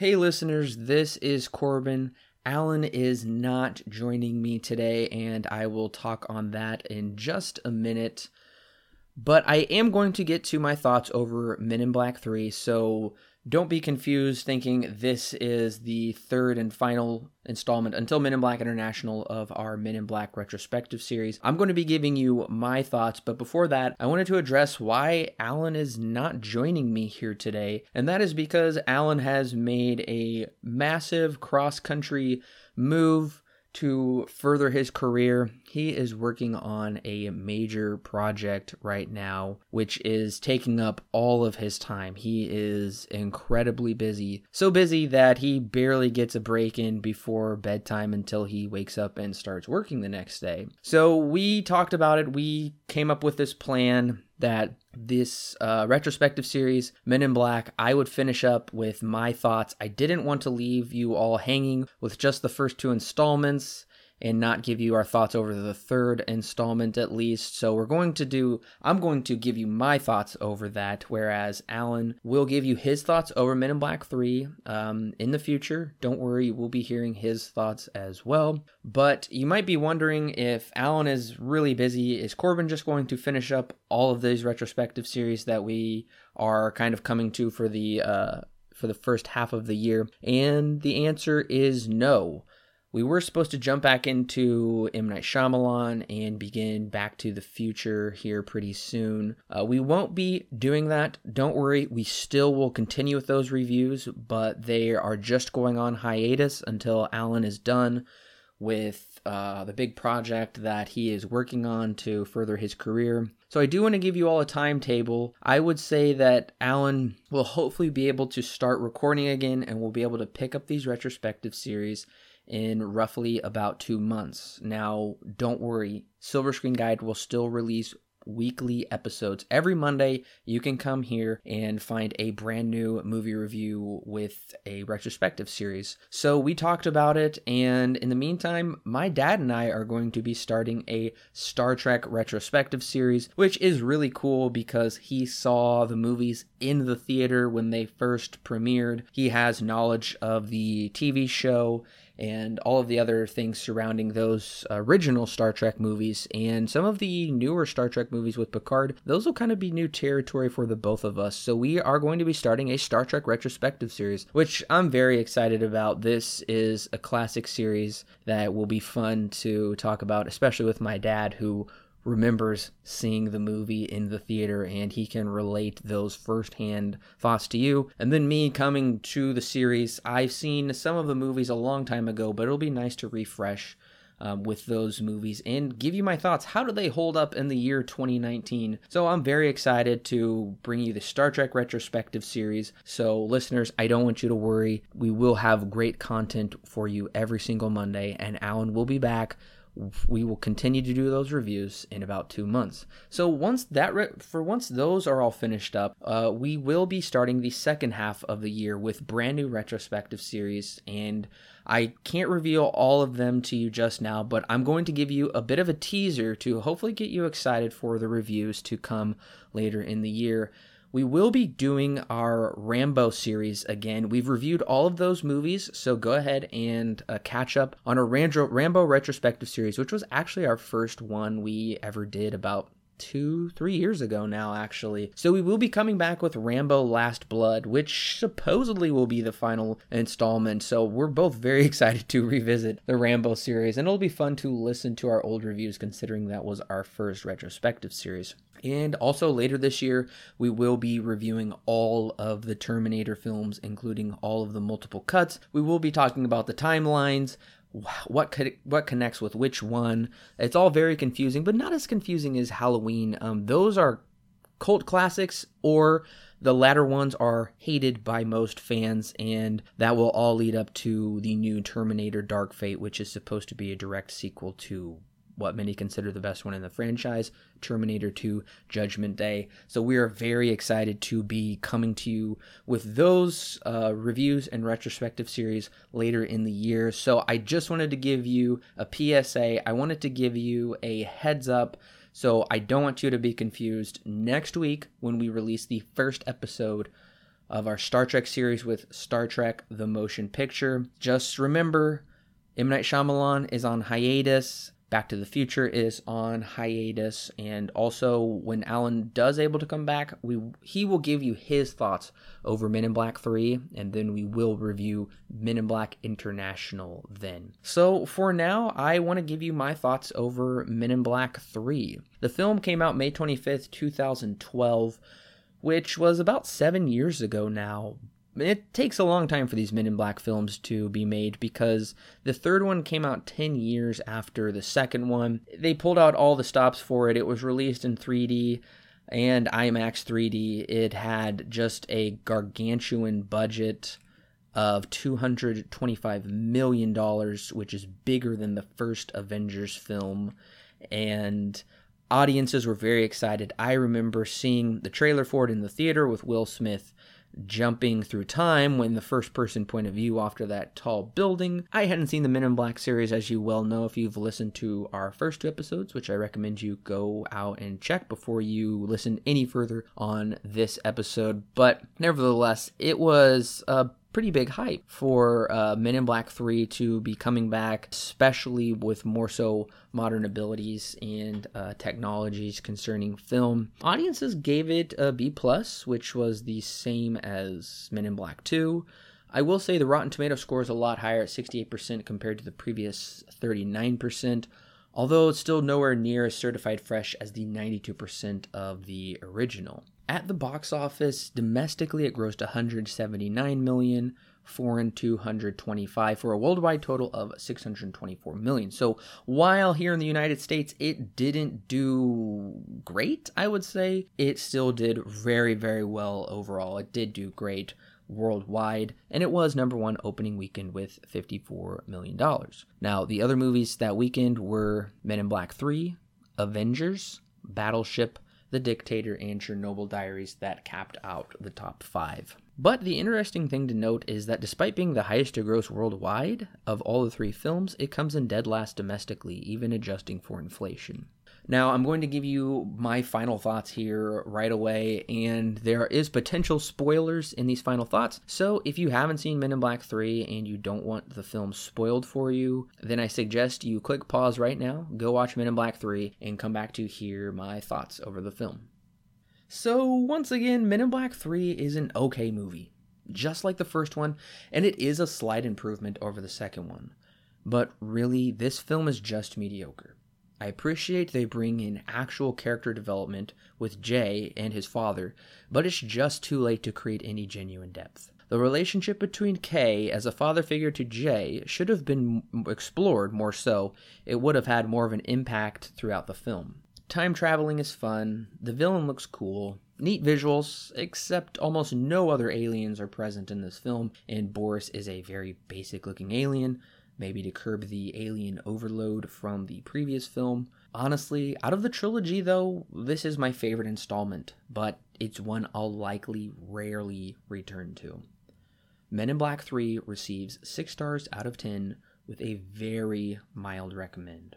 Hey, listeners, this is Corbin. Alan is not joining me today, and I will talk on that in just a minute. But I am going to get to my thoughts over Men in Black 3, so don't be confused thinking this is the third and final installment until Men in Black International of our Men in Black retrospective series. I'm going to be giving you my thoughts, but before that, I wanted to address why Alan is not joining me here today. And that is because Alan has made a massive cross country move to further his career, he is working on a major project right now, which is taking up all of his time. He is incredibly busy. So busy that he barely gets a break in before bedtime until he wakes up and starts working the next day. So we talked about it. We came up with this plan that this uh, retrospective series, Men in Black, I would finish up with my thoughts. I didn't want to leave you all hanging with just the first two installments and not give you our thoughts over the third installment at least. So we're going to do, I'm going to give you my thoughts over that, whereas Alan will give you his thoughts over Men in Black 3 um, in the future. Don't worry, we'll be hearing his thoughts as well. But you might be wondering if Alan is really busy, is Corbin just going to finish up all of these retrospective series that we are kind of coming to for the, uh, for the first half of the year? And the answer is no we were supposed to jump back into M. Night Shyamalan and begin Back to the Future here pretty soon. Uh, we won't be doing that. Don't worry, we still will continue with those reviews, but they are just going on hiatus until Alan is done with uh, the big project that he is working on to further his career. So I do want to give you all a timetable. I would say that Alan will hopefully be able to start recording again and we'll be able to pick up these retrospective series in roughly about two months. Now, don't worry, Silver Screen Guide will still release weekly episodes. Every Monday, you can come here and find a brand new movie review with a retrospective series. So, we talked about it, and in the meantime, my dad and I are going to be starting a Star Trek retrospective series, which is really cool because he saw the movies in the theater when they first premiered. He has knowledge of the TV show and all of the other things surrounding those uh, original Star Trek movies and some of the newer Star Trek movies with Picard, those will kind of be new territory for the both of us. So we are going to be starting a Star Trek retrospective series, which I'm very excited about. This is a classic series that will be fun to talk about, especially with my dad who remembers seeing the movie in the theater and he can relate those firsthand thoughts to you. And then me coming to the series, I've seen some of the movies a long time ago, but it'll be nice to refresh. Um, with those movies and give you my thoughts. How do they hold up in the year 2019? So I'm very excited to bring you the Star Trek retrospective series. So, listeners, I don't want you to worry. We will have great content for you every single Monday, and Alan will be back we will continue to do those reviews in about two months. So once that re- for once those are all finished up, uh, we will be starting the second half of the year with brand new retrospective series, and I can't reveal all of them to you just now, but I'm going to give you a bit of a teaser to hopefully get you excited for the reviews to come later in the year we will be doing our Rambo series again. We've reviewed all of those movies, so go ahead and uh, catch up on a Rambo, Rambo retrospective series, which was actually our first one we ever did about two, three years ago now, actually. So we will be coming back with Rambo Last Blood, which supposedly will be the final installment. So we're both very excited to revisit the Rambo series, and it'll be fun to listen to our old reviews considering that was our first retrospective series. And also later this year, we will be reviewing all of the Terminator films, including all of the multiple cuts. We will be talking about the timelines, what could, what connects with which one. It's all very confusing, but not as confusing as Halloween. Um, those are cult classics, or the latter ones are hated by most fans, and that will all lead up to the new Terminator Dark Fate, which is supposed to be a direct sequel to what many consider the best one in the franchise, Terminator 2 Judgment Day. So we are very excited to be coming to you with those uh, reviews and retrospective series later in the year. So I just wanted to give you a PSA. I wanted to give you a heads up. So I don't want you to be confused. Next week, when we release the first episode of our Star Trek series with Star Trek The Motion Picture. Just remember, M. Night Shyamalan is on hiatus. Back to the Future is on hiatus, and also when Alan does able to come back, we he will give you his thoughts over Men in Black 3, and then we will review Men in Black International then. So for now, I want to give you my thoughts over Men in Black 3. The film came out May 25th, 2012, which was about seven years ago now, it takes a long time for these Men in Black films to be made because the third one came out 10 years after the second one. They pulled out all the stops for it. It was released in 3D and IMAX 3D. It had just a gargantuan budget of $225 million, which is bigger than the first Avengers film. And audiences were very excited. I remember seeing the trailer for it in the theater with Will Smith jumping through time when the first person point of view after that tall building. I hadn't seen the Men in Black series, as you well know if you've listened to our first two episodes, which I recommend you go out and check before you listen any further on this episode. But nevertheless, it was a pretty big hype for uh, Men in Black 3 to be coming back, especially with more so modern abilities and uh, technologies concerning film. Audiences gave it a B plus, which was the same as Men in Black 2. I will say the Rotten Tomato score is a lot higher at 68% compared to the previous 39%, although it's still nowhere near as certified fresh as the 92% of the original. At the box office, domestically it grossed 179 million, foreign 225 for a worldwide total of 624 million. So while here in the United States it didn't do great, I would say it still did very very well overall. It did do great worldwide, and it was number one opening weekend with $54 million. Now, the other movies that weekend were Men in Black 3, Avengers, Battleship, the Dictator, and Chernobyl Diaries that capped out the top five. But the interesting thing to note is that despite being the highest to gross worldwide of all the three films, it comes in dead last domestically, even adjusting for inflation. Now, I'm going to give you my final thoughts here right away, and there is potential spoilers in these final thoughts. So, if you haven't seen Men in Black 3 and you don't want the film spoiled for you, then I suggest you click pause right now, go watch Men in Black 3, and come back to hear my thoughts over the film. So, once again, Men in Black 3 is an okay movie, just like the first one, and it is a slight improvement over the second one. But really, this film is just mediocre. I appreciate they bring in actual character development with Jay and his father, but it's just too late to create any genuine depth. The relationship between Kay as a father figure to Jay should have been explored more so. It would have had more of an impact throughout the film. Time traveling is fun, the villain looks cool, neat visuals, except almost no other aliens are present in this film, and Boris is a very basic looking alien, maybe to curb the alien overload from the previous film. Honestly, out of the trilogy, though, this is my favorite installment, but it's one I'll likely rarely return to. Men in Black 3 receives 6 stars out of 10 with a very mild recommend.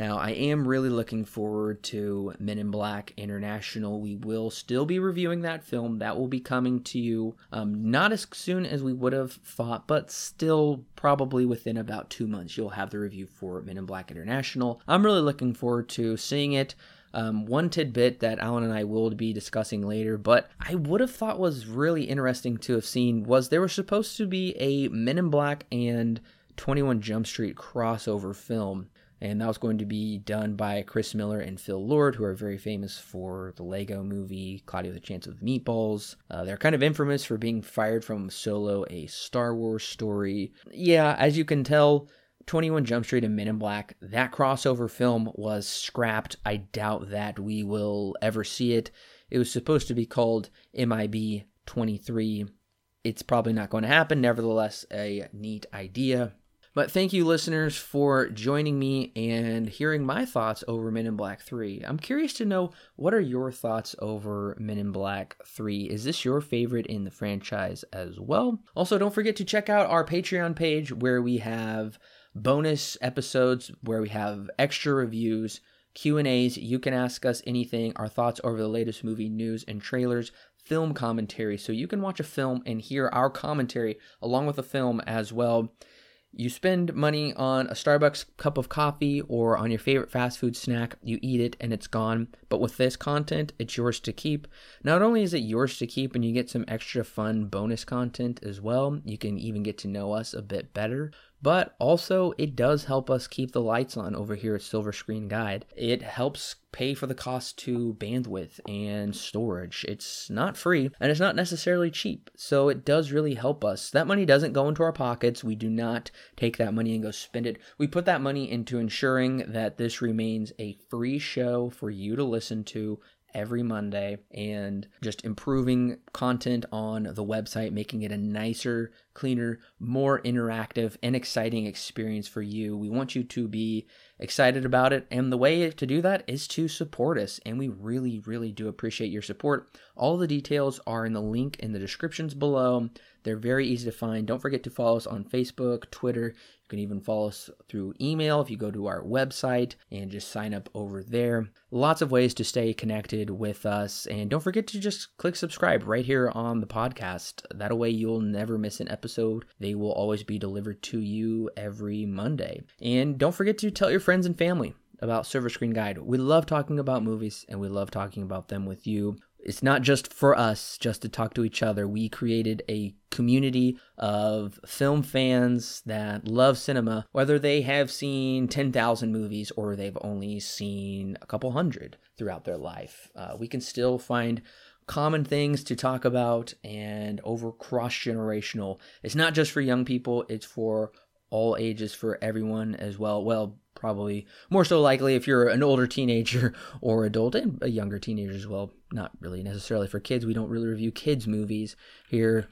Now, I am really looking forward to Men in Black International. We will still be reviewing that film. That will be coming to you um, not as soon as we would have thought, but still probably within about two months. You'll have the review for Men in Black International. I'm really looking forward to seeing it. Um, one tidbit that Alan and I will be discussing later, but I would have thought was really interesting to have seen was there was supposed to be a Men in Black and 21 Jump Street crossover film and that was going to be done by Chris Miller and Phil Lord, who are very famous for the Lego movie, Cloudy with a Chance of Meatballs. Uh, they're kind of infamous for being fired from Solo, a Star Wars story. Yeah, as you can tell, 21 Jump Street and Men in Black, that crossover film was scrapped. I doubt that we will ever see it. It was supposed to be called MIB 23. It's probably not going to happen. Nevertheless, a neat idea. But thank you, listeners, for joining me and hearing my thoughts over Men in Black 3. I'm curious to know what are your thoughts over Men in Black 3? Is this your favorite in the franchise as well? Also, don't forget to check out our Patreon page where we have bonus episodes, where we have extra reviews, Q&As. You can ask us anything, our thoughts over the latest movie news and trailers film commentary. So you can watch a film and hear our commentary along with the film as well. You spend money on a Starbucks cup of coffee or on your favorite fast food snack, you eat it and it's gone. But with this content, it's yours to keep. Not only is it yours to keep and you get some extra fun bonus content as well, you can even get to know us a bit better but also it does help us keep the lights on over here at Silver Screen Guide. It helps pay for the cost to bandwidth and storage. It's not free and it's not necessarily cheap, so it does really help us. That money doesn't go into our pockets. We do not take that money and go spend it. We put that money into ensuring that this remains a free show for you to listen to every Monday and just improving content on the website, making it a nicer, cleaner, more interactive, and exciting experience for you. We want you to be excited about it. And the way to do that is to support us. And we really, really do appreciate your support. All the details are in the link in the descriptions below. They're very easy to find. Don't forget to follow us on Facebook, Twitter. You can even follow us through email if you go to our website and just sign up over there. Lots of ways to stay connected with us. And don't forget to just click subscribe right here on the podcast. That way you'll never miss an episode. They will always be delivered to you every Monday. And don't forget to tell your friends and family about Silver Screen Guide. We love talking about movies and we love talking about them with you. It's not just for us just to talk to each other. We created a community of film fans that love cinema, whether they have seen 10,000 movies or they've only seen a couple hundred throughout their life. Uh, we can still find common things to talk about and over cross generational. It's not just for young people, it's for all ages for everyone as well. Well, probably more so likely if you're an older teenager or adult and a younger teenager as well. Not really necessarily for kids. We don't really review kids' movies here.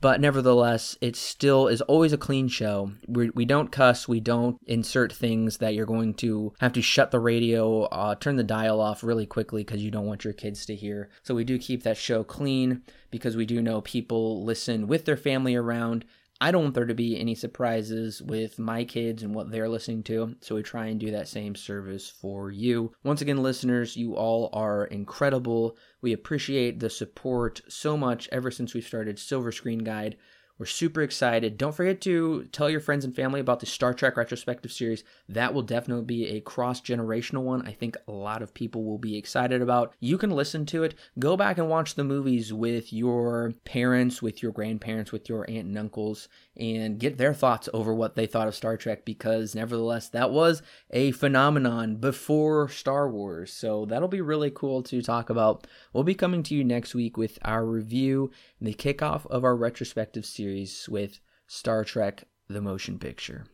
But nevertheless, it still is always a clean show. We're, we do not cuss. We don't insert things that you're going to have to shut the radio, uh, turn the dial off really quickly because you don't want your kids to hear. So we do keep that show clean because we do know people listen with their family around I don't want there to be any surprises with my kids and what they're listening to, so we try and do that same service for you. Once again, listeners, you all are incredible. We appreciate the support so much ever since we started Silver Screen Guide. We're super excited. Don't forget to tell your friends and family about the Star Trek retrospective series. That will definitely be a cross generational one. I think a lot of people will be excited about. You can listen to it. Go back and watch the movies with your parents, with your grandparents, with your aunt and uncles, and get their thoughts over what they thought of Star Trek because, nevertheless, that was a phenomenon before Star Wars. So that'll be really cool to talk about. We'll be coming to you next week with our review and the kickoff of our retrospective series with Star Trek the Motion Picture.